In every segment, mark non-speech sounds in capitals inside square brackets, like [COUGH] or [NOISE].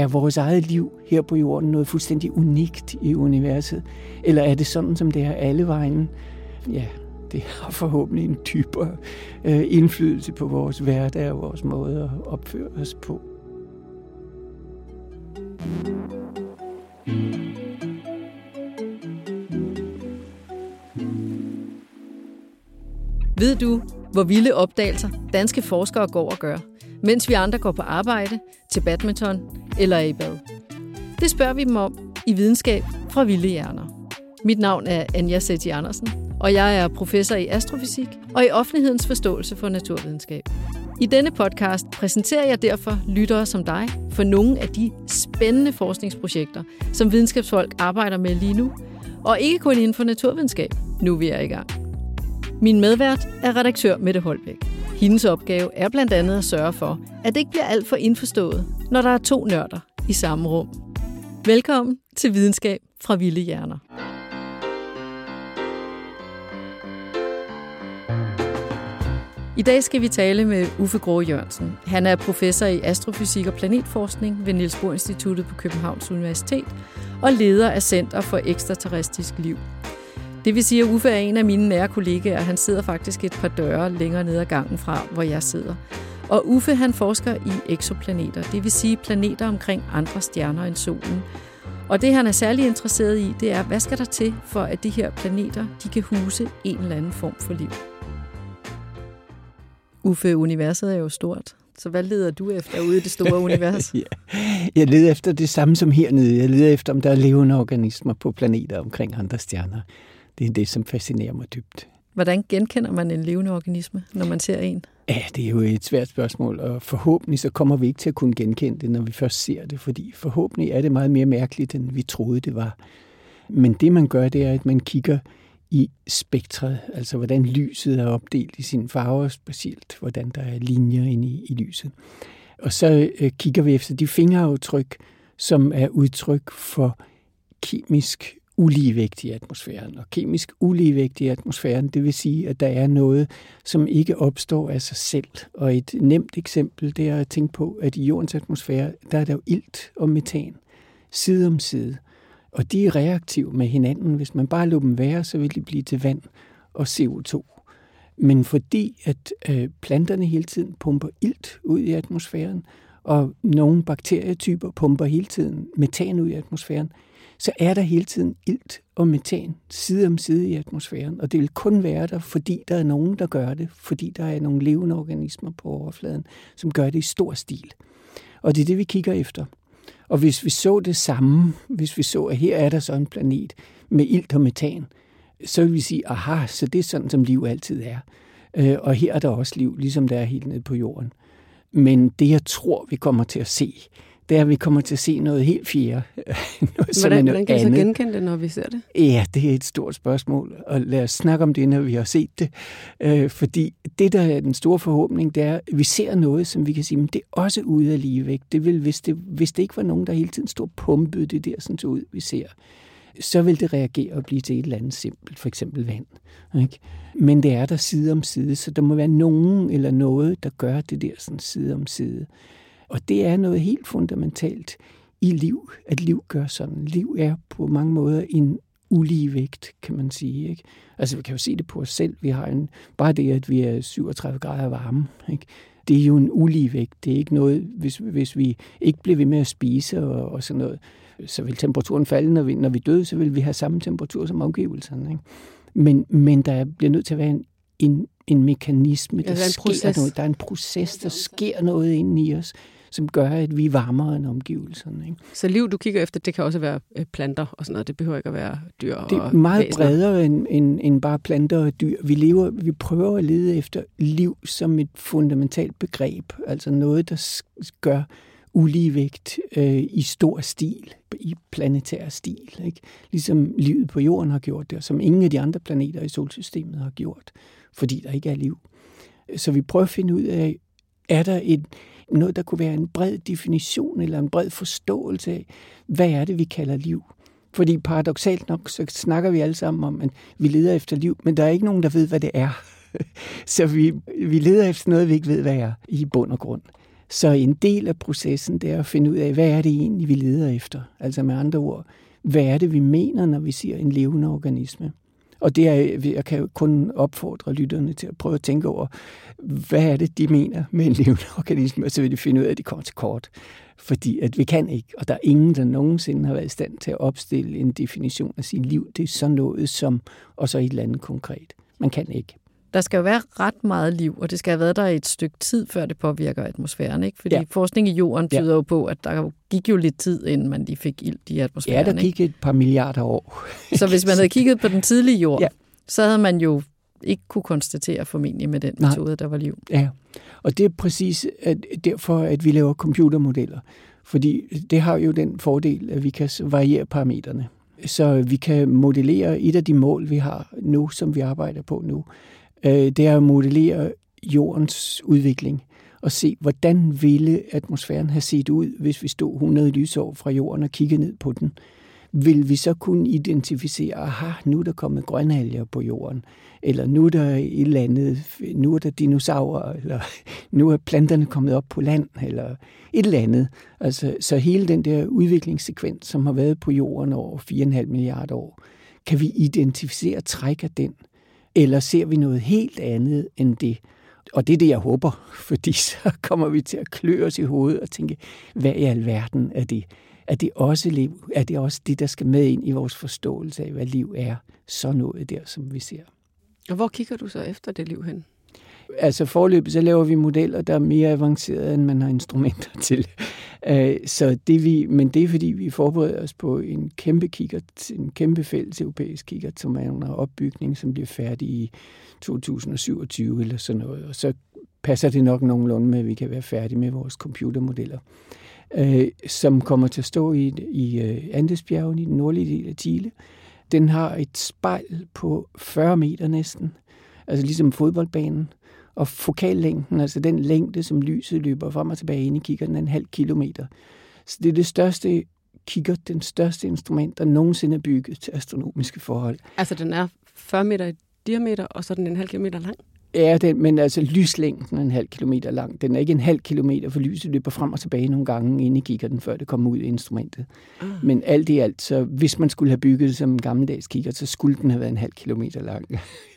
er vores eget liv her på jorden noget fuldstændig unikt i universet? Eller er det sådan, som det er alle vejen? Ja, det har forhåbentlig en dybere øh, indflydelse på vores hverdag og vores måde at opføre os på. Ved du, hvor vilde opdagelser danske forskere går og gør, mens vi andre går på arbejde, til badminton eller i bad? Det spørger vi dem om i Videnskab fra Vilde Hjerner. Mit navn er Anja Setti Andersen, og jeg er professor i astrofysik og i offentlighedens forståelse for naturvidenskab. I denne podcast præsenterer jeg derfor lyttere som dig for nogle af de spændende forskningsprojekter, som videnskabsfolk arbejder med lige nu, og ikke kun inden for naturvidenskab, nu vi er i gang. Min medvært er redaktør Mette Holbæk. Hendes opgave er blandt andet at sørge for, at det ikke bliver alt for indforstået, når der er to nørder i samme rum. Velkommen til Videnskab fra Vilde Hjerner. I dag skal vi tale med Uffe Grå Jørgensen. Han er professor i astrofysik og planetforskning ved Niels Bohr Instituttet på Københavns Universitet og leder af Center for Ekstraterrestisk Liv. Det vil sige, at Uffe er en af mine nære kollegaer. Han sidder faktisk et par døre længere ned ad gangen fra, hvor jeg sidder. Og Uffe han forsker i eksoplaneter, det vil sige planeter omkring andre stjerner end solen. Og det han er særlig interesseret i, det er, hvad skal der til for, at de her planeter de kan huse en eller anden form for liv. Uffe, universet er jo stort. Så hvad leder du efter ude i det store [LAUGHS] univers? ja. Jeg leder efter det samme som hernede. Jeg leder efter, om der er levende organismer på planeter omkring andre stjerner. Det er det, som fascinerer mig dybt. Hvordan genkender man en levende organisme, når man ser en? Ja, det er jo et svært spørgsmål, og forhåbentlig så kommer vi ikke til at kunne genkende det, når vi først ser det, fordi forhåbentlig er det meget mere mærkeligt, end vi troede, det var. Men det, man gør, det er, at man kigger i spektret, altså hvordan lyset er opdelt i sine farver, specielt hvordan der er linjer inde i, i lyset. Og så øh, kigger vi efter de fingeraftryk, som er udtryk for kemisk uligevægt i atmosfæren. Og kemisk uligevægt i atmosfæren, det vil sige, at der er noget, som ikke opstår af sig selv. Og et nemt eksempel, det er at tænke på, at i jordens atmosfære, der er der jo ilt og metan, side om side. Og de er reaktive med hinanden. Hvis man bare lader dem være, så vil de blive til vand og CO2. Men fordi at øh, planterne hele tiden pumper ilt ud i atmosfæren, og nogle bakterietyper pumper hele tiden metan ud i atmosfæren, så er der hele tiden ilt og metan side om side i atmosfæren. Og det vil kun være der, fordi der er nogen, der gør det, fordi der er nogle levende organismer på overfladen, som gør det i stor stil. Og det er det, vi kigger efter. Og hvis vi så det samme, hvis vi så, at her er der så en planet med ilt og metan, så vil vi sige, aha, så det er sådan, som liv altid er. Øh, og her er der også liv, ligesom der er helt nede på jorden. Men det, jeg tror, vi kommer til at se, det er, at vi kommer til at se noget helt fjerde. [LAUGHS] noget, som hvordan, hvordan kan vi så genkende det, når vi ser det? Ja, det er et stort spørgsmål, og lad os snakke om det, når vi har set det. Øh, fordi det, der er den store forhåbning, det er, at vi ser noget, som vi kan sige, men det er også ude af ligevægt. Det vil, hvis det, hvis det ikke var nogen, der hele tiden stod pumpet det der sådan så ud, vi ser, så vil det reagere og blive til et eller andet simpelt, for eksempel vand. Ikke? Men det er der side om side, så der må være nogen eller noget, der gør det der sådan side om side. Og det er noget helt fundamentalt i liv, at liv gør sådan. Liv er på mange måder en ulige vægt, kan man sige. Ikke? Altså, vi kan jo se det på os selv. Vi har en, bare det, at vi er 37 grader varme. Ikke? Det er jo en ulige vægt. Det er ikke noget, hvis, hvis vi ikke bliver ved med at spise og, og sådan noget, så vil temperaturen falde. Når vi, når vi døde, så vil vi have samme temperatur som omgivelserne. Ikke? Men, men der bliver nødt til at være en, en, en mekanisme, der, ja, der, er en sker proces. noget. der er en proces, der sker noget inde i os, som gør, at vi er varmere end omgivelserne. Ikke? Så liv, du kigger efter, det kan også være øh, planter og sådan noget. Det behøver ikke at være dyr og Det er meget væsener. bredere end, end, end bare planter og dyr. Vi, lever, vi prøver at lede efter liv som et fundamentalt begreb. Altså noget, der gør uligevægt øh, i stor stil, i planetær stil. Ikke? Ligesom livet på jorden har gjort det, og som ingen af de andre planeter i solsystemet har gjort, fordi der ikke er liv. Så vi prøver at finde ud af, er der et, noget, der kunne være en bred definition eller en bred forståelse af, hvad er det, vi kalder liv. Fordi paradoxalt nok, så snakker vi alle sammen om, at vi leder efter liv, men der er ikke nogen, der ved, hvad det er. [LAUGHS] så vi, vi leder efter noget, vi ikke ved, hvad er i bund og grund. Så en del af processen, det er at finde ud af, hvad er det egentlig, vi leder efter? Altså med andre ord, hvad er det, vi mener, når vi siger en levende organisme? Og det er, jeg kan kun opfordre lytterne til at prøve at tænke over, hvad er det, de mener med en levende [LAUGHS] organisme, og så vil de finde ud af, at de kommer til kort. Fordi at vi kan ikke, og der er ingen, der nogensinde har været i stand til at opstille en definition af sit liv. Det er sådan noget som, og så et eller andet konkret. Man kan ikke. Der skal jo være ret meget liv, og det skal have været der et stykke tid, før det påvirker atmosfæren. Ikke? Fordi ja. forskning i jorden tyder ja. jo på, at der gik jo lidt tid, inden man lige fik ilt i atmosfæren. Ja, der gik ikke? et par milliarder år. [LAUGHS] Så hvis man havde kigget på den tidlige jord, ja. så havde man jo ikke kunne konstatere formentlig med den Nej. metode, der var liv. Ja, og det er præcis at derfor, at vi laver computermodeller. Fordi det har jo den fordel, at vi kan variere parametrene. Så vi kan modellere et af de mål, vi har nu, som vi arbejder på nu, øh, det er at modellere jordens udvikling og se, hvordan ville atmosfæren have set ud, hvis vi stod 100 lysår fra jorden og kiggede ned på den vil vi så kunne identificere, aha, nu er der kommet grønalger på jorden, eller nu er der et eller andet, nu er der dinosaurer, eller [LAUGHS] nu er planterne kommet op på land, eller et eller andet. Altså, så hele den der udviklingssekvens, som har været på jorden over 4,5 milliarder år, kan vi identificere træk af den, eller ser vi noget helt andet end det? Og det er det, jeg håber, [LAUGHS] fordi så kommer vi til at klø os i hovedet og tænke, hvad i alverden er det? er det også liv? Er det også det, der skal med ind i vores forståelse af, hvad liv er? Så noget der, som vi ser. Og hvor kigger du så efter det liv hen? Altså forløbet, så laver vi modeller, der er mere avancerede, end man har instrumenter [LAUGHS] til. Øh, så det vi, men det er fordi, vi forbereder os på en kæmpe kikkert, en kæmpe fælles europæisk kikkert, som er under opbygning, som bliver færdig i 2027 eller sådan noget. Og så passer det nok nogenlunde med, at vi kan være færdige med vores computermodeller øh, som kommer til at stå i, i øh, Andesbjergen i den nordlige del af Chile. Den har et spejl på 40 meter næsten, altså ligesom fodboldbanen. Og fokallængden, altså den længde, som lyset løber frem og tilbage ind i kikkerten, er en halv kilometer. Så det er det største kigger, den største instrument, der nogensinde er bygget til astronomiske forhold. Altså den er 40 meter i diameter, og så er den en halv kilometer lang? Ja, den, men altså lyslængden er en halv kilometer lang. Den er ikke en halv kilometer, for lyset løber frem og tilbage nogle gange, inden i den, før det kommer ud i instrumentet. Ah. Men alt i alt, så hvis man skulle have bygget det som en gammeldags kigger, så skulle den have været en halv kilometer lang.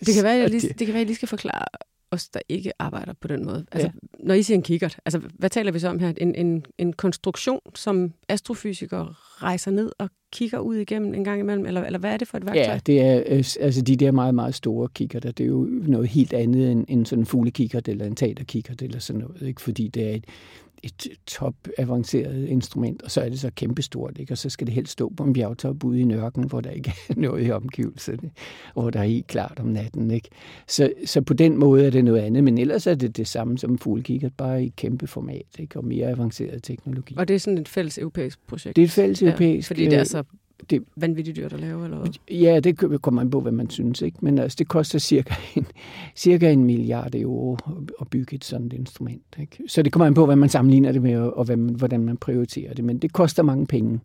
Det kan være, jeg [LAUGHS] lige, det kan være, jeg lige skal forklare os, der ikke arbejder på den måde. Altså, ja. Når I siger en kikkert, altså, hvad taler vi så om her? En, en, en konstruktion, som astrofysikere rejser ned og kigger ud igennem en gang imellem, eller, eller hvad er det for et værktøj? Ja, det er øh, altså de der meget, meget store kikkerter. Det er jo noget helt andet end, end sådan en fuglekikkert eller en teaterkikkert eller sådan noget, ikke? fordi det er et, et top avanceret instrument, og så er det så kæmpestort, ikke? og så skal det helst stå på en bjergtop ude i nørken, hvor der ikke [LAUGHS] er noget i omgivelserne, hvor der er helt klart om natten. Ikke? Så, så på den måde er det noget andet, men ellers er det det samme som fuglekigget, bare i kæmpe format ikke? og mere avanceret teknologi. Og det er sådan et fælles europæisk projekt? Det er et fælles europæisk... Ja, fordi det er så det, vanvittigt dyrt at lave, eller hvad? Ja, det kommer an på, hvad man synes, ikke? Men altså, det koster cirka en, cirka en milliard euro at bygge et sådan et instrument, ikke? Så det kommer an på, hvad man sammenligner det med, og hvad man, hvordan man prioriterer det. Men det koster mange penge.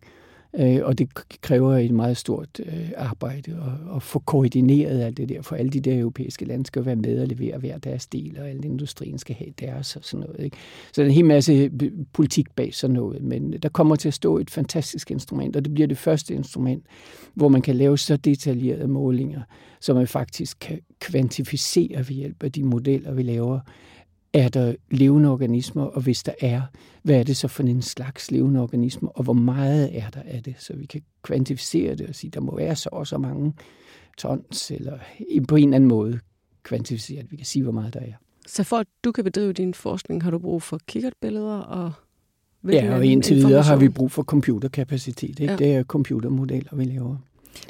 Øh, og det kræver et meget stort øh, arbejde at, at få koordineret alt det der, for alle de der europæiske lande skal være med og levere hver deres del, og alle industrien skal have deres og sådan noget. Ikke? Så der er en hel masse øh, politik bag sådan noget, men der kommer til at stå et fantastisk instrument, og det bliver det første instrument, hvor man kan lave så detaljerede målinger, som man faktisk kan kvantificere ved hjælp af de modeller, vi laver, er der levende organismer, og hvis der er, hvad er det så for en slags levende organismer, og hvor meget er der af det, så vi kan kvantificere det og sige, der må være så og så mange tons, eller på en eller anden måde kvantificere det. Vi kan sige, hvor meget der er. Så for at du kan bedrive din forskning, har du brug for kikkertbilleder og Ja, og indtil videre har vi brug for computerkapacitet. Ikke? Ja. Det er computermodeller, vi laver.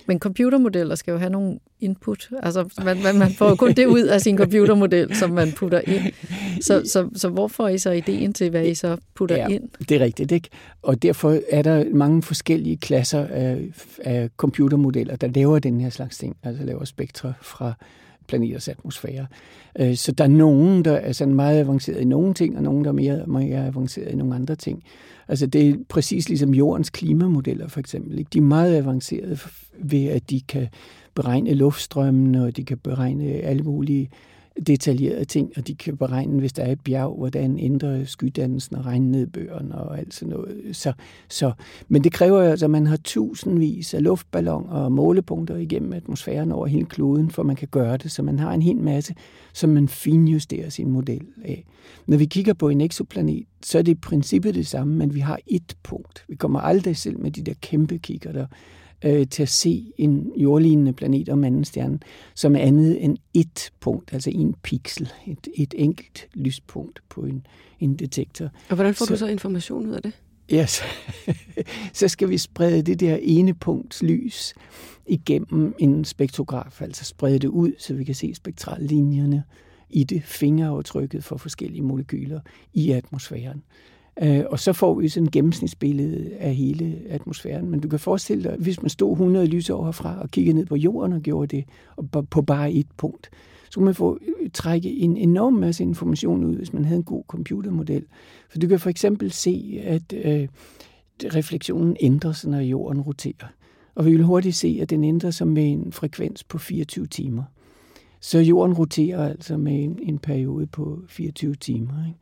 Men computermodeller skal jo have nogle input. Altså, man, man, man får jo kun det ud af sin computermodel, som man putter ind. Så, så, så hvor får I så ideen til, hvad I så putter ja, ind? det er rigtigt, ikke? Og derfor er der mange forskellige klasser af, af computermodeller, der laver den her slags ting. Altså laver spektre fra planeters atmosfære. Øh, så der er nogen, der er sådan meget avanceret i nogle ting, og nogen, der er mere, mere avanceret i nogle andre ting. Altså det er præcis ligesom jordens klimamodeller for eksempel. Ikke? De er meget avancerede ved, at de kan beregne luftstrømmen, og de kan beregne alle mulige detaljerede ting, og de kan beregne, hvis der er et bjerg, hvordan ændrer skydannelsen og regnnedbøren og alt sådan noget. Så, så, men det kræver altså, at man har tusindvis af luftballoner og målepunkter igennem atmosfæren over hele kloden, for man kan gøre det, så man har en hel masse, som man finjusterer sin model af. Når vi kigger på en eksoplanet, så er det i princippet det samme, men vi har et punkt. Vi kommer aldrig selv med de der kæmpe kigger der øh, til at se en jordlignende planet om anden stjerne, som er andet end et punkt, altså en pixel, et, et enkelt lyspunkt på en, en detektor. Og hvordan får så, du så information ud af det? Ja, så, [LAUGHS] så skal vi sprede det der ene punkts lys igennem en spektrograf, altså sprede det ud, så vi kan se spektrallinjerne i det fingeraftrykket for forskellige molekyler i atmosfæren. Øh, og så får vi sådan et gennemsnitsbillede af hele atmosfæren. Men du kan forestille dig, hvis man stod 100 lysår herfra og kiggede ned på jorden og gjorde det og på bare et punkt, så kunne man få øh, trække en enorm masse information ud, hvis man havde en god computermodel. For du kan for eksempel se, at øh, refleksionen ændrer sig, når jorden roterer. Og vi vil hurtigt se, at den ændrer sig med en frekvens på 24 timer. Så jorden roterer altså med en, en periode på 24 timer. Ikke?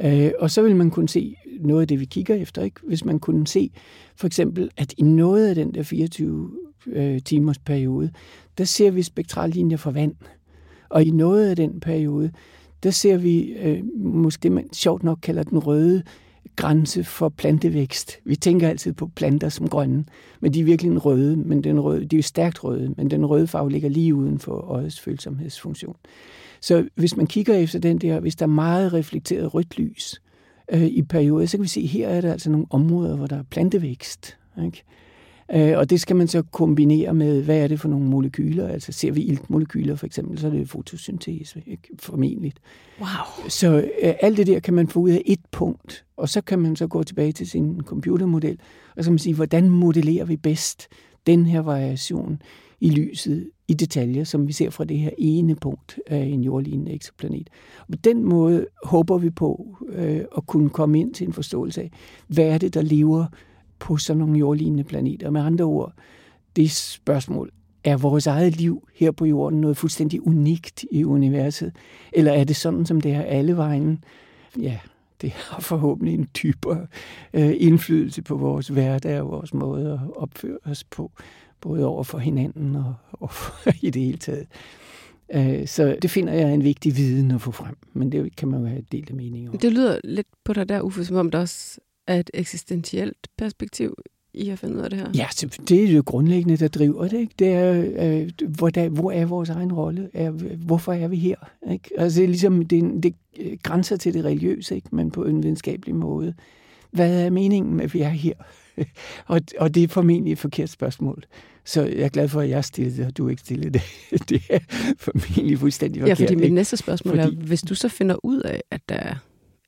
Øh, og så vil man kunne se noget af det, vi kigger efter. Ikke? Hvis man kunne se for eksempel, at i noget af den der 24 øh, timers periode, der ser vi spektrallinjer for vand. Og i noget af den periode, der ser vi øh, måske det, man sjovt nok kalder den røde grænse for plantevækst. Vi tænker altid på planter som grønne, men de er virkelig en røde, men den røde, de er jo stærkt røde, men den røde farve ligger lige uden for øjets følsomhedsfunktion. Så hvis man kigger efter den der, hvis der er meget reflekteret rødt lys øh, i perioder, så kan vi se, at her er der altså nogle områder, hvor der er plantevækst. Ikke? Øh, og det skal man så kombinere med, hvad er det for nogle molekyler? Altså ser vi iltmolekyler for eksempel, så er det fotosyntese, ikke? formentlig. Wow. Så øh, alt det der kan man få ud af et punkt, og så kan man så gå tilbage til sin computermodel, og så kan man sige, hvordan modellerer vi bedst den her variation i lyset i detaljer, som vi ser fra det her ene punkt af en jordlignende eksoplanet. Og på den måde håber vi på øh, at kunne komme ind til en forståelse af, hvad er det, der lever på sådan nogle jordlignende planeter. Med andre ord, det spørgsmål, er vores eget liv her på jorden noget fuldstændig unikt i universet? Eller er det sådan, som det er alle vejen? Ja, det har forhåbentlig en dybere øh, indflydelse på vores hverdag og vores måde at opføre os på både over for hinanden og, [LAUGHS] og i det hele taget. Øh, så det finder jeg en vigtig viden at få frem, men det kan man jo have delt af mening om. Det lyder lidt på dig der, Uffe, som om der også er et eksistentielt perspektiv i at finde ud af det her? Ja, det er jo grundlæggende, der driver det. Ikke? Det er, øh, hvor, der, hvor er vores egen rolle? Er, hvorfor er vi her? Ikke? Altså, det er ligesom, det, det grænser til det religiøse, ikke? men på en videnskabelig måde. Hvad er meningen med, at vi er her? [LAUGHS] og, og det er formentlig et forkert spørgsmål. Så jeg er glad for, at jeg stillede det, og du ikke stillede det. [LAUGHS] det er formentlig fuldstændig forkert. Ja, fordi mit næste spørgsmål fordi... er, hvis du så finder ud af, at der er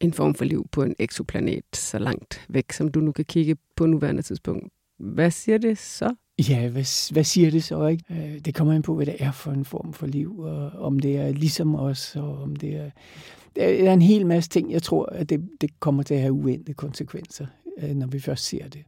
en form for liv på en eksoplanet så langt væk, som du nu kan kigge på nuværende tidspunkt, hvad siger det så? Ja, hvad, hvad siger det så? Ikke? Øh, det kommer ind på, hvad det er for en form for liv, og om det er ligesom os, og om det er... Der er en hel masse ting, jeg tror, at det, det kommer til at have uendte konsekvenser, øh, når vi først ser det.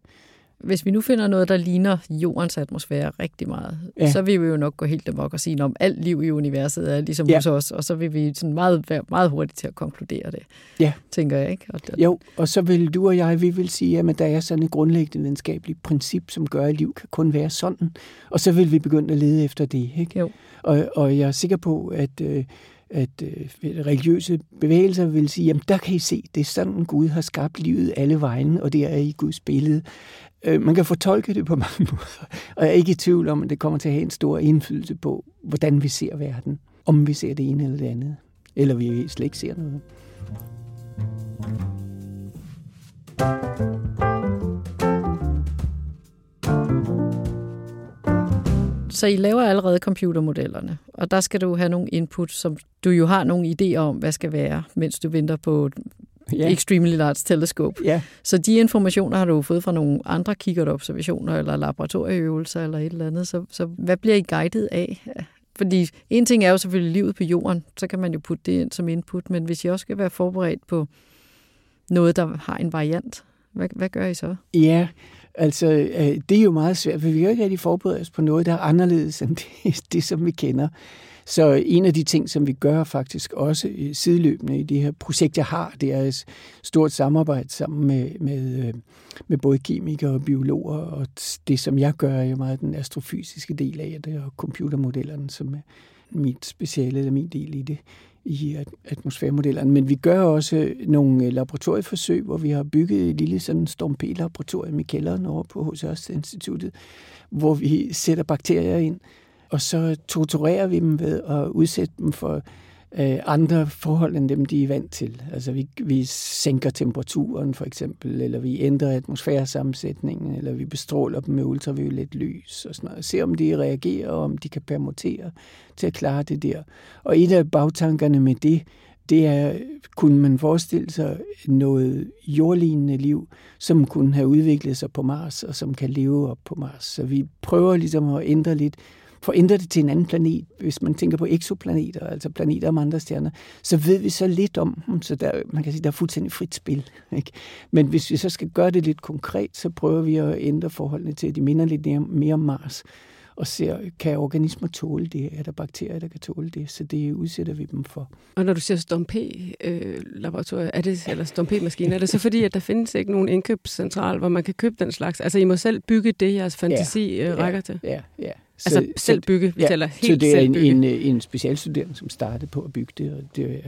Hvis vi nu finder noget, der ligner jordens atmosfære rigtig meget, ja. så vil vi jo nok gå helt demok og sige, om alt liv i universet er ligesom ja. hos os, og så vil vi sådan meget, være meget hurtigt til at konkludere det, ja. tænker jeg. ikke? Og det, jo, og så vil du og jeg, vi vil sige, at der er sådan et grundlæggende videnskabeligt princip, som gør, at liv kan kun være sådan, og så vil vi begynde at lede efter det. Ikke? Jo. Og, og jeg er sikker på, at... Øh, at øh, religiøse bevægelser vil sige, jamen der kan I se, det er sådan, Gud har skabt livet alle vejen, og det er i Guds billede. Øh, man kan fortolke det på [LAUGHS] mange måder, og jeg er ikke i tvivl om, at det kommer til at have en stor indflydelse på, hvordan vi ser verden. Om vi ser det ene eller det andet, eller vi slet ikke ser noget. Så I laver allerede computermodellerne, og der skal du have nogle input, som du jo har nogle idéer om, hvad skal være, mens du venter på ja. Extremely Large Telescope. Ja. Så de informationer har du fået fra nogle andre kikkertobservationer eller laboratorieøvelser eller et eller andet. Så, så hvad bliver I guidet af? Fordi en ting er jo selvfølgelig livet på jorden, så kan man jo putte det ind som input, men hvis I også skal være forberedt på noget, der har en variant, hvad, hvad gør I så? Ja, Altså, øh, det er jo meget svært, for vi kan jo ikke rigtig forberede os på noget, der er anderledes end [LAUGHS] det, det som vi kender. Så en af de ting, som vi gør faktisk også øh, sideløbende i det her projekt, jeg har, det er et stort samarbejde sammen med, med, øh, med både kemikere og biologer, og det, som jeg gør, er jo meget den astrofysiske del af det, og computermodellerne, som er mit speciale eller min del i det i atmosfæremodellerne. Men vi gør også nogle øh, laboratorieforsøg, hvor vi har bygget et lille sådan Storm P-laboratorium i kælderen over på H.C. Instituttet, hvor vi sætter bakterier ind, og så torturerer vi dem ved at udsætte dem for øh, andre forhold end dem, de er vant til. Altså vi, vi sænker temperaturen for eksempel, eller vi ændrer atmosfæresammensætningen, eller vi bestråler dem med ultraviolet lys og sådan noget. Se om de reagerer, og om de kan permutere til at klare det der. Og et af bagtankerne med det, det er, kunne man forestille sig noget jordlignende liv, som kunne have udviklet sig på Mars, og som kan leve op på Mars. Så vi prøver ligesom at ændre lidt får det til en anden planet, hvis man tænker på eksoplaneter, altså planeter om andre stjerner, så ved vi så lidt om dem, så der, man kan sige, der er fuldstændig frit spil. Ikke? Men hvis vi så skal gøre det lidt konkret, så prøver vi at ændre forholdene til, at de minder lidt mere om Mars og ser, kan organismer tåle det? Er der bakterier, der kan tåle det? Så det udsætter vi dem for. Og når du siger Stomp-laboratorier, er det, eller Stomp-maskiner, er det så fordi, at der findes ikke nogen indkøbscentral, hvor man kan købe den slags? Altså, I må selv bygge det, jeres fantasi ja, rækker ja, til? Ja, ja. Så, altså selv bygge, vi ja, taler helt Så det er en, en, en specialstuderende, som startede på at bygge det, og, det,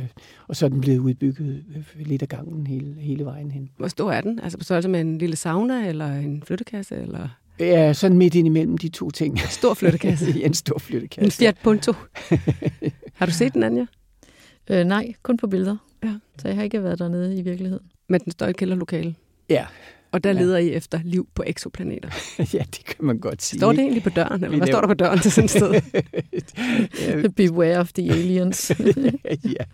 og så er den blevet udbygget lidt af gangen hele, hele vejen hen. Hvor stor er den? Altså på størrelse med en lille sauna, eller en flyttekasse, eller... Ja, sådan midt ind imellem de to ting. Stor flyttekasse. [LAUGHS] ja, en stor flyttekasse. En Fiat Punto. [LAUGHS] har du set den, Anja? Øh, nej, kun på billeder. Ja. Så jeg har ikke været dernede i virkeligheden. Men den står i kælderlokale? Ja, og der ja. leder I efter liv på eksoplaneter. [LAUGHS] ja, det kan man godt sige. Står det egentlig på døren, eller hvad står der på døren til sådan et sted? Beware of the aliens. ja.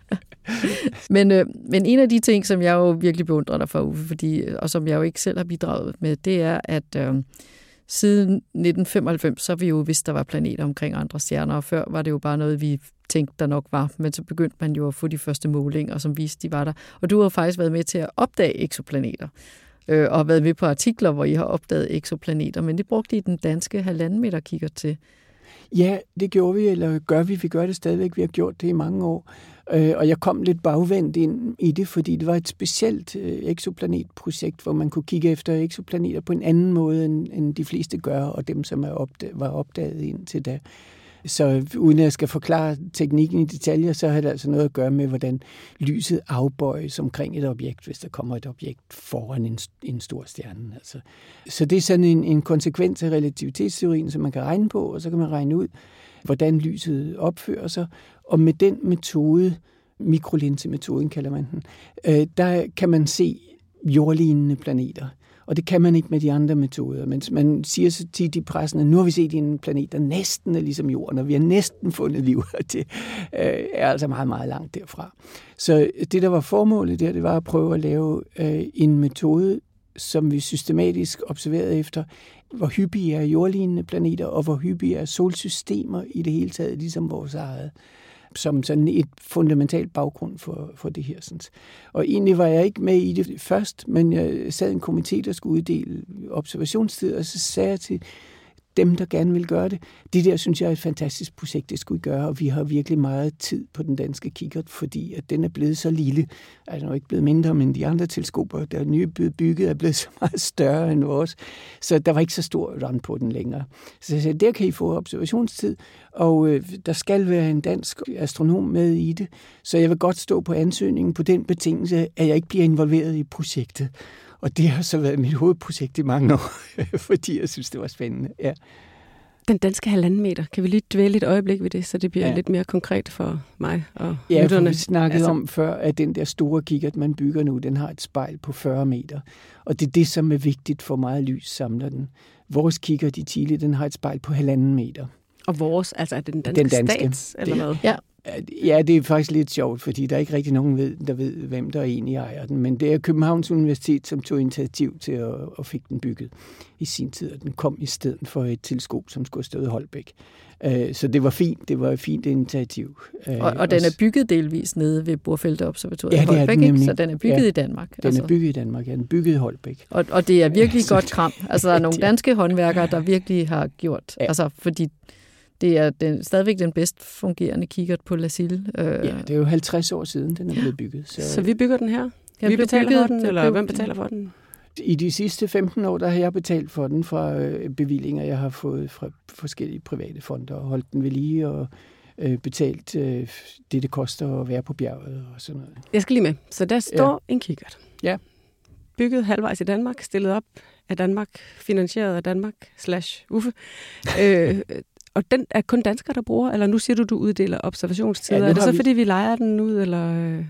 men, øh, men en af de ting, som jeg jo virkelig beundrer dig for, Uffe, fordi, og som jeg jo ikke selv har bidraget med, det er, at øh, siden 1995, så har vi jo vidst, der var planeter omkring andre stjerner, og før var det jo bare noget, vi tænkte, der nok var. Men så begyndte man jo at få de første målinger, som viste, de var der. Og du har faktisk været med til at opdage eksoplaneter øh, og har været med på artikler, hvor I har opdaget eksoplaneter, men det brugte I den danske halvanden meter kigger til. Ja, det gjorde vi, eller gør vi. Vi gør det stadigvæk. Vi har gjort det i mange år. Øh, og jeg kom lidt bagvendt ind i det, fordi det var et specielt øh, hvor man kunne kigge efter eksoplaneter på en anden måde, end, end de fleste gør, og dem, som er opdag, var opdaget indtil da. Så uden at jeg skal forklare teknikken i detaljer, så har det altså noget at gøre med, hvordan lyset afbøjes omkring et objekt, hvis der kommer et objekt foran en, en stor stjerne. Altså. Så det er sådan en, en konsekvens af relativitetsteorien, som man kan regne på, og så kan man regne ud, hvordan lyset opfører sig. Og med den metode, mikrolinsemetoden kalder man den, øh, der kan man se jordlignende planeter. Og det kan man ikke med de andre metoder. Men man siger så tit i pressen, at nu har vi set en planet, der næsten er ligesom jorden, og vi har næsten fundet liv, [LAUGHS] og det øh, er altså meget, meget langt derfra. Så det, der var formålet der, det var at prøve at lave øh, en metode, som vi systematisk observerede efter, hvor hyppige er jordlignende planeter, og hvor hyppige er solsystemer i det hele taget, ligesom vores eget som sådan et fundamentalt baggrund for, for det her. Sådan. Og egentlig var jeg ikke med i det først, men jeg sad i en komité, der skulle uddele observationstid, og så sagde jeg til dem, der gerne vil gøre det. Det der, synes jeg, er et fantastisk projekt, det skulle gøre, og vi har virkelig meget tid på den danske kikkert, fordi at den er blevet så lille. Altså, den er ikke blevet mindre, men de andre teleskoper, der er nye bygget, er blevet [LAUGHS] så meget større end vores. Så der var ikke så stor rand på den længere. Så jeg sagde, der kan I få observationstid, og øh, der skal være en dansk astronom med i det, så jeg vil godt stå på ansøgningen på den betingelse, at jeg ikke bliver involveret i projektet. Og det har så været mit hovedprojekt i mange år, [LAUGHS] fordi jeg synes, det var spændende. Ja. Den danske halvanden meter, kan vi lige dvæle et øjeblik ved det, så det bliver ja. lidt mere konkret for mig og ja, lytterne? Ja, vi snakkede altså... om før, at den der store kikkert, man bygger nu, den har et spejl på 40 meter. Og det er det, som er vigtigt for meget lys, samler den. Vores kikkert i Chile, den har et spejl på halvanden meter. Og vores, altså er det den danske, den danske stats, eller hvad? Ja. Ja, det er faktisk lidt sjovt, fordi der er ikke rigtig nogen, ved, der ved, hvem der egentlig ejer den. Men det er Københavns Universitet, som tog initiativ til at, at fik den bygget i sin tid, og den kom i stedet for et teleskop, som skulle have stået i Holbæk. Øh, så det var fint. Det var et fint initiativ. Øh, og, og den er bygget delvis nede ved Burfelteobservatoriet ja, i Holbæk, ikke? så den er bygget ja, i Danmark. Den altså. er bygget i Danmark, ja. Den er bygget i Holbæk. Og, og det er virkelig ja, godt kram. Altså, der er [LAUGHS] nogle danske håndværkere, der virkelig har gjort, ja. altså, fordi det er den, stadigvæk den bedst fungerende kikkert på Lasille. Øh. Ja, det er jo 50 år siden, den er blevet bygget. Så, så vi bygger den her? Ja, vi betaler bygget, for den, eller hvem betaler for den? I de sidste 15 år, der har jeg betalt for den fra øh, bevillinger, jeg har fået fra forskellige private fonder, og holdt den ved lige og øh, betalt øh, det, det koster at være på bjerget og sådan noget. Jeg skal lige med. Så der står ja. en kikkert. Ja. Bygget halvvejs i Danmark, stillet op af Danmark, finansieret af Danmark, slash Uffe. øh, og den er kun danskere, der bruger, eller nu siger du, du uddeler observationstider. Ja, er det så, vi... fordi vi leger den ud, eller øh,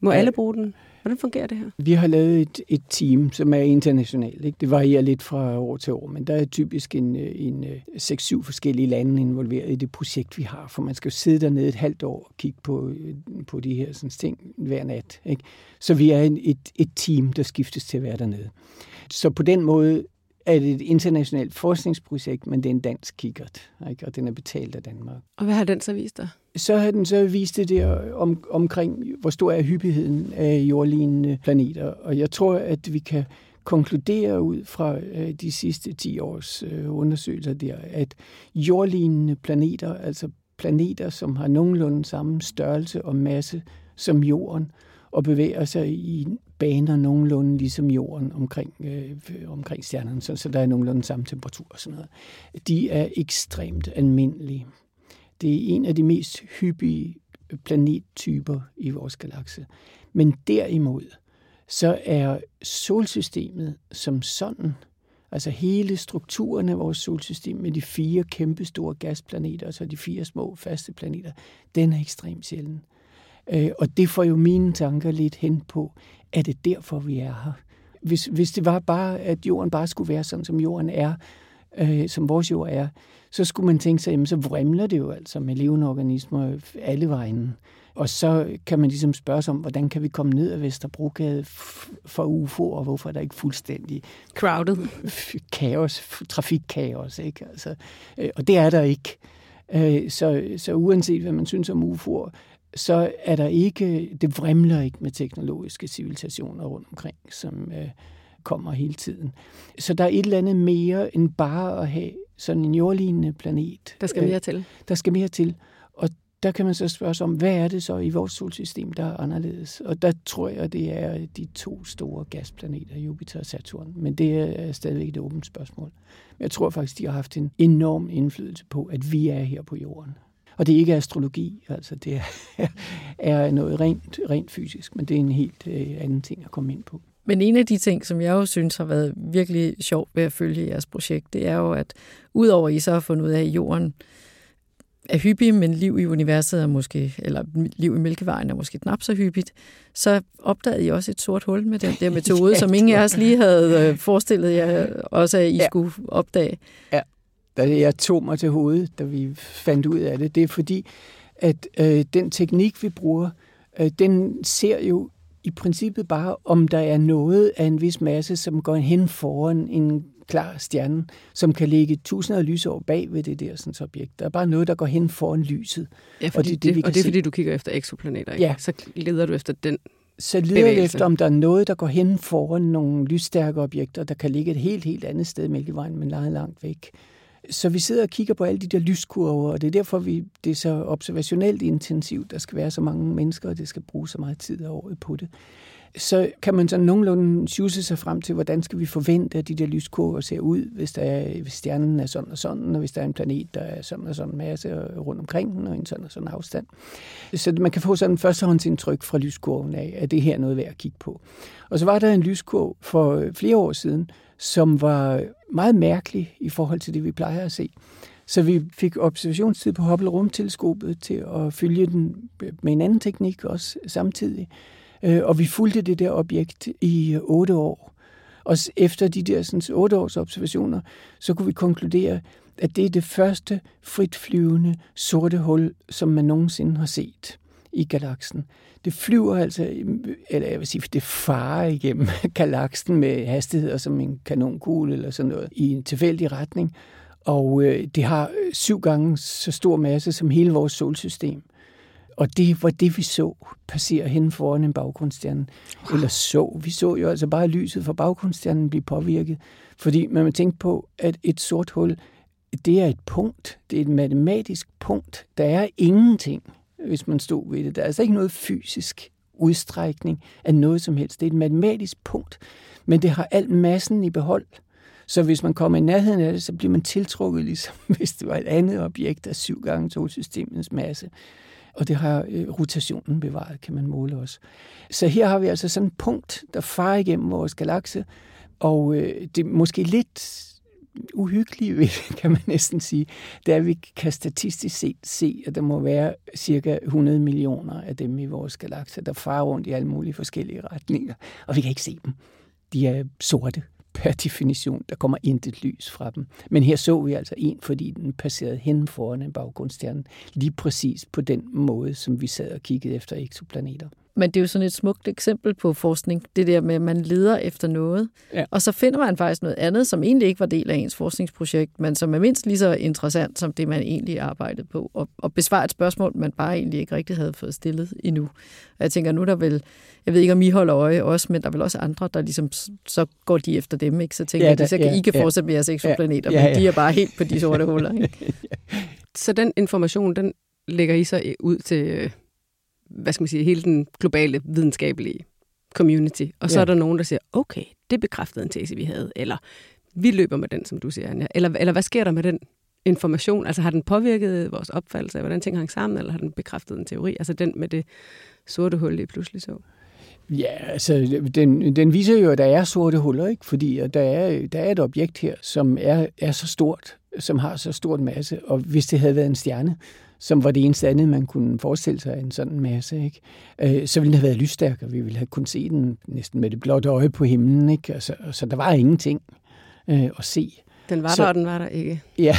må ja. alle bruge den? Hvordan fungerer det her? Vi har lavet et, et team, som er internationalt. Ikke? Det varierer lidt fra år til år, men der er typisk en, en 6-7 forskellige lande involveret i det projekt, vi har. For man skal jo sidde dernede et halvt år og kigge på, på de her sådan, ting hver nat. Ikke? Så vi er en, et, et team, der skiftes til at være dernede. Så på den måde er det et internationalt forskningsprojekt, men det er en dansk kikkert, ikke? og den er betalt af Danmark. Og hvad har den så vist dig? Så har den så vist det der om, omkring, hvor stor er hyppigheden af jordlignende planeter. Og jeg tror, at vi kan konkludere ud fra øh, de sidste 10 års øh, undersøgelser der, at jordlignende planeter, altså planeter, som har nogenlunde samme størrelse og masse som jorden, og bevæger sig i baner nogenlunde ligesom jorden omkring, øh, omkring stjernerne, så, så der er nogenlunde samme temperatur og sådan noget. De er ekstremt almindelige. Det er en af de mest hyppige planettyper i vores galakse. Men derimod, så er solsystemet som sådan, altså hele strukturen af vores solsystem med de fire kæmpe store gasplaneter, og så de fire små faste planeter, den er ekstremt sjælden. Øh, og det får jo mine tanker lidt hen på, er det derfor, vi er her? Hvis, hvis det var bare, at jorden bare skulle være sådan, som jorden er, øh, som vores jord er, så skulle man tænke sig, jamen så vrimler det jo altså med levende organismer alle vejen. Og så kan man ligesom spørge sig om, hvordan kan vi komme ned ad Vesterbrogade for UFO, og hvorfor er der ikke fuldstændig crowded [LAUGHS] kaos, trafikkaos, ikke? Altså, øh, og det er der ikke. Øh, så, så uanset hvad man synes om UFO'er, så er der ikke, det vrimler ikke med teknologiske civilisationer rundt omkring, som øh, kommer hele tiden. Så der er et eller andet mere end bare at have sådan en jordlignende planet. Der skal mere til. Øh, der skal mere til. Og der kan man så spørge sig om, hvad er det så i vores solsystem, der er anderledes? Og der tror jeg, det er de to store gasplaneter, Jupiter og Saturn. Men det er stadigvæk et åbent spørgsmål. Men jeg tror faktisk, de har haft en enorm indflydelse på, at vi er her på jorden. Og det er ikke astrologi, altså det er, [LAUGHS] er noget rent, rent fysisk, men det er en helt øh, anden ting at komme ind på. Men en af de ting, som jeg jo synes har været virkelig sjovt ved at følge jeres projekt, det er jo, at udover I så har fundet ud af, at jorden er hyppig, men liv i universet er måske, eller liv i Mælkevejen er måske knap så hyppigt, så opdagede I også et sort hul med den der [LAUGHS] metode, ja, som ingen af os lige havde øh, forestillet jer også, at I ja. skulle opdage. Ja, da jeg tog mig til hovedet, da vi fandt ud af det, det er fordi, at øh, den teknik, vi bruger, øh, den ser jo i princippet bare, om der er noget af en vis masse, som går hen foran en klar stjerne, som kan ligge tusinder af lysår bag ved det der sådan, objekt. Der er bare noget, der går hen foran lyset. Ja, fordi og det, det, det, vi og det er, fordi du kigger efter eksoplaneter, ikke? Ja. Så leder du efter den så leder jeg efter, om der er noget, der går hen foran nogle lysstærke objekter, der kan ligge et helt, helt andet sted i Mælkevejen, men langt, langt væk. Så vi sidder og kigger på alle de der lyskurver, og det er derfor, vi, det er så observationelt intensivt. Der skal være så mange mennesker, og det skal bruge så meget tid af året på det. Så kan man så nogenlunde sjuse sig frem til, hvordan skal vi forvente, at de der lyskurver ser ud, hvis, der er, hvis stjernen er sådan og sådan, og hvis der er en planet, der er sådan og sådan en masse rundt omkring den, og en sådan og sådan afstand. Så man kan få sådan en førstehåndsindtryk fra lyskurven af, at det her er noget værd at kigge på. Og så var der en lyskurv for flere år siden, som var meget mærkelig i forhold til det, vi plejer at se. Så vi fik observationstid på Hubble rumteleskopet til at følge den med en anden teknik også samtidig. Øh, og vi fulgte det der objekt i otte år. Og efter de der sådan, otte års observationer, så kunne vi konkludere, at det er det første fritflyvende sorte hul, som man nogensinde har set i galaksen. Det flyver altså, eller jeg vil sige, det farer igennem [LAUGHS] galaksen med hastigheder som en kanonkugle eller sådan noget, i en tilfældig retning. Og øh, det har syv gange så stor masse som hele vores solsystem. Og det var det, vi så passere hen foran en baggrundsstjerne. Wow. Eller så. Vi så jo altså bare lyset fra baggrundsstjernen blive påvirket. Fordi man må tænke på, at et sort hul, det er et punkt. Det er et matematisk punkt. Der er ingenting, hvis man stod ved det. Der er altså ikke noget fysisk udstrækning af noget som helst. Det er et matematisk punkt, men det har al massen i behold. Så hvis man kommer i nærheden af det, så bliver man tiltrukket, [LAUGHS] ligesom hvis det var et andet objekt af syv gange solsystemets masse. Og det har øh, rotationen bevaret, kan man måle også. Så her har vi altså sådan et punkt, der farer igennem vores galakse, og øh, det er måske lidt uhyggelige ved kan man næsten sige, det er, at vi kan statistisk set se, at der må være cirka 100 millioner af dem i vores galakse, der farer rundt i alle mulige forskellige retninger, og vi kan ikke se dem. De er sorte per [LAUGHS] definition. Der kommer intet lys fra dem. Men her så vi altså en, fordi den passerede hen foran en baggrundsstjerne, lige præcis på den måde, som vi sad og kiggede efter eksoplaneter. Men det er jo sådan et smukt eksempel på forskning, det der med, at man leder efter noget, ja. og så finder man faktisk noget andet, som egentlig ikke var del af ens forskningsprojekt, men som er mindst lige så interessant som det, man egentlig arbejdede på, og, og besvare et spørgsmål, man bare egentlig ikke rigtig havde fået stillet endnu. Og jeg tænker, nu der vel, jeg ved ikke, om I holder øje også, men der er vel også andre, der ligesom, så går de efter dem, ikke? Så tænker ja, jeg, så kan ja, I kan ja, fortsætte med jeres eksoplaneter, ja, ja, ja. men de er bare helt på de sorte huller, [LAUGHS] ikke? Så den information, den lægger I så ud til hvad skal man sige, hele den globale videnskabelige community. Og så ja. er der nogen, der siger, okay, det bekræftede en tese, vi havde. Eller vi løber med den, som du siger, Anja. Eller, eller hvad sker der med den information? Altså har den påvirket vores opfattelse af, hvordan ting hang sammen, eller har den bekræftet en teori? Altså den med det sorte hul, det pludselig så. Ja, altså den, den viser jo, at der er sorte huller, ikke? fordi der er, der er et objekt her, som er, er så stort, som har så stort masse, og hvis det havde været en stjerne, som var det eneste andet, man kunne forestille sig en sådan masse, ikke? Øh, så ville den have været lysstærk, og vi ville have kunnet se den næsten med det blotte øje på himlen. Ikke? Altså, så der var ingenting øh, at se. Den var så, der, og den var der ikke. Ja.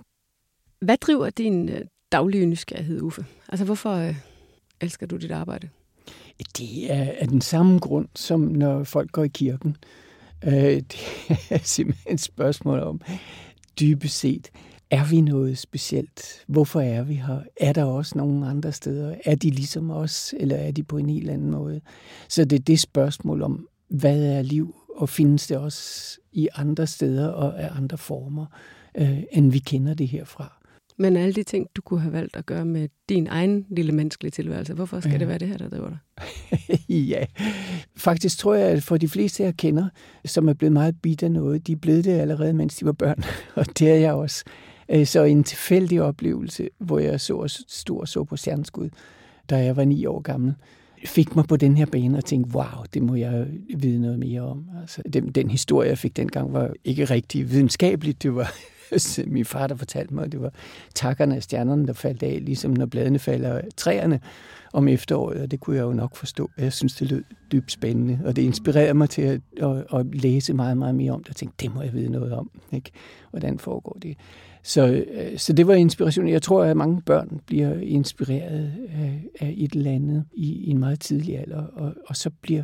[LAUGHS] Hvad driver din øh, daglige nysgerrighed, Uffe? Altså, hvorfor øh, elsker du dit arbejde? Det er af den samme grund, som når folk går i kirken. Øh, [LAUGHS] det er simpelthen et spørgsmål om, dybest set, er vi noget specielt? Hvorfor er vi her? Er der også nogle andre steder? Er de ligesom os, eller er de på en helt anden måde? Så det er det spørgsmål om, hvad er liv, og findes det også i andre steder og af andre former, øh, end vi kender det herfra. Men alle de ting, du kunne have valgt at gøre med din egen lille menneskelige tilværelse, hvorfor skal ja. det være det her, der driver dig? [LAUGHS] ja, faktisk tror jeg, at for de fleste, jeg kender, som er blevet meget bidt af noget, de blevet det allerede, mens de var børn. [LAUGHS] Og det er jeg også. Øh, så en tilfældig oplevelse, hvor jeg så stor så på stjerneskud, da jeg var ni år gammel, fik mig på den her bane og tænkte, wow, det må jeg vide noget mere om. Altså, den, den historie, jeg fik dengang, var ikke rigtig videnskabeligt. Det var [LAUGHS] min far, der fortalte mig, at det var takkerne af stjernerne, der faldt af, ligesom når bladene falder af træerne om efteråret, og det kunne jeg jo nok forstå. Jeg synes, det lød dybt spændende, og det inspirerede mig til at, at, at læse meget, meget mere om det, og tænkte, det må jeg vide noget om. Ikke? Hvordan foregår det? Så, øh, så det var inspiration. Jeg tror, at mange børn bliver inspireret af, af et eller andet i, i en meget tidlig alder, og, og så bliver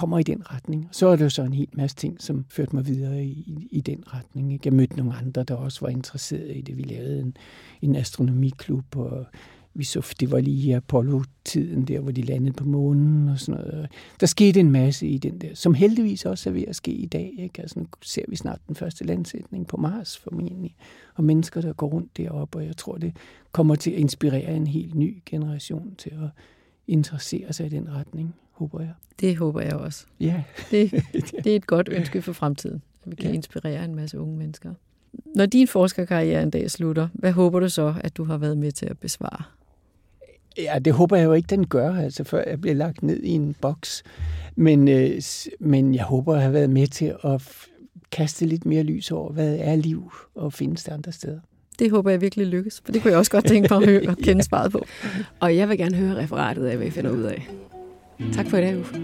kommer i den retning. Så er det jo så en hel masse ting, som førte mig videre i, i den retning. Ikke? Jeg mødte nogle andre, der også var interesserede i det. Vi lavede en, en astronomiklub, og vi så, det var lige i Apollo-tiden der, hvor de landede på månen og sådan noget. Der skete en masse i den der, som heldigvis også er ved at ske i dag. Ikke? Altså, nu ser vi snart den første landsætning på Mars formentlig, og mennesker, der går rundt deroppe, og jeg tror, det kommer til at inspirere en helt ny generation til at interessere sig i den retning, håber jeg. Det håber jeg også. Ja. Det, [LAUGHS] det er et godt ønske for fremtiden, at vi kan ja. inspirere en masse unge mennesker. Når din forskerkarriere en dag slutter, hvad håber du så, at du har været med til at besvare? Ja, det håber jeg jo ikke, den gør, altså før jeg bliver lagt ned i en boks. Men, øh, men jeg håber at have været med til at kaste lidt mere lys over, hvad er liv, og findes det andre steder. Det håber jeg virkelig lykkes, for det kunne jeg også godt tænke mig at høre [LAUGHS] og kende svaret på. Og jeg vil gerne høre referatet af, hvad I finder ud af. Tak for i dag, Uffe.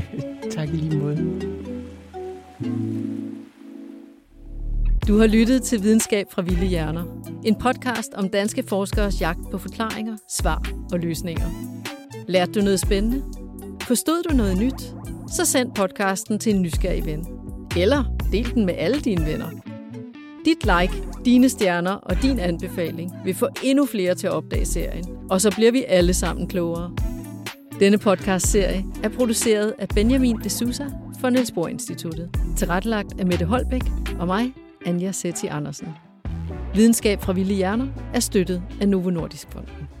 [LAUGHS] tak i lige måde. Du har lyttet til Videnskab fra Vilde Hjerner. En podcast om danske forskeres jagt på forklaringer, svar og løsninger. Lærte du noget spændende? Forstod du noget nyt? Så send podcasten til en nysgerrig ven. Eller del den med alle dine venner. Dit like, dine stjerner og din anbefaling vil få endnu flere til at opdage serien, og så bliver vi alle sammen klogere. Denne podcast-serie er produceret af Benjamin de Sousa for Niels Bohr Instituttet, tilrettelagt af Mette Holbæk og mig, Anja Setti Andersen. Videnskab fra Ville Hjerner er støttet af Novo Nordisk Fonden.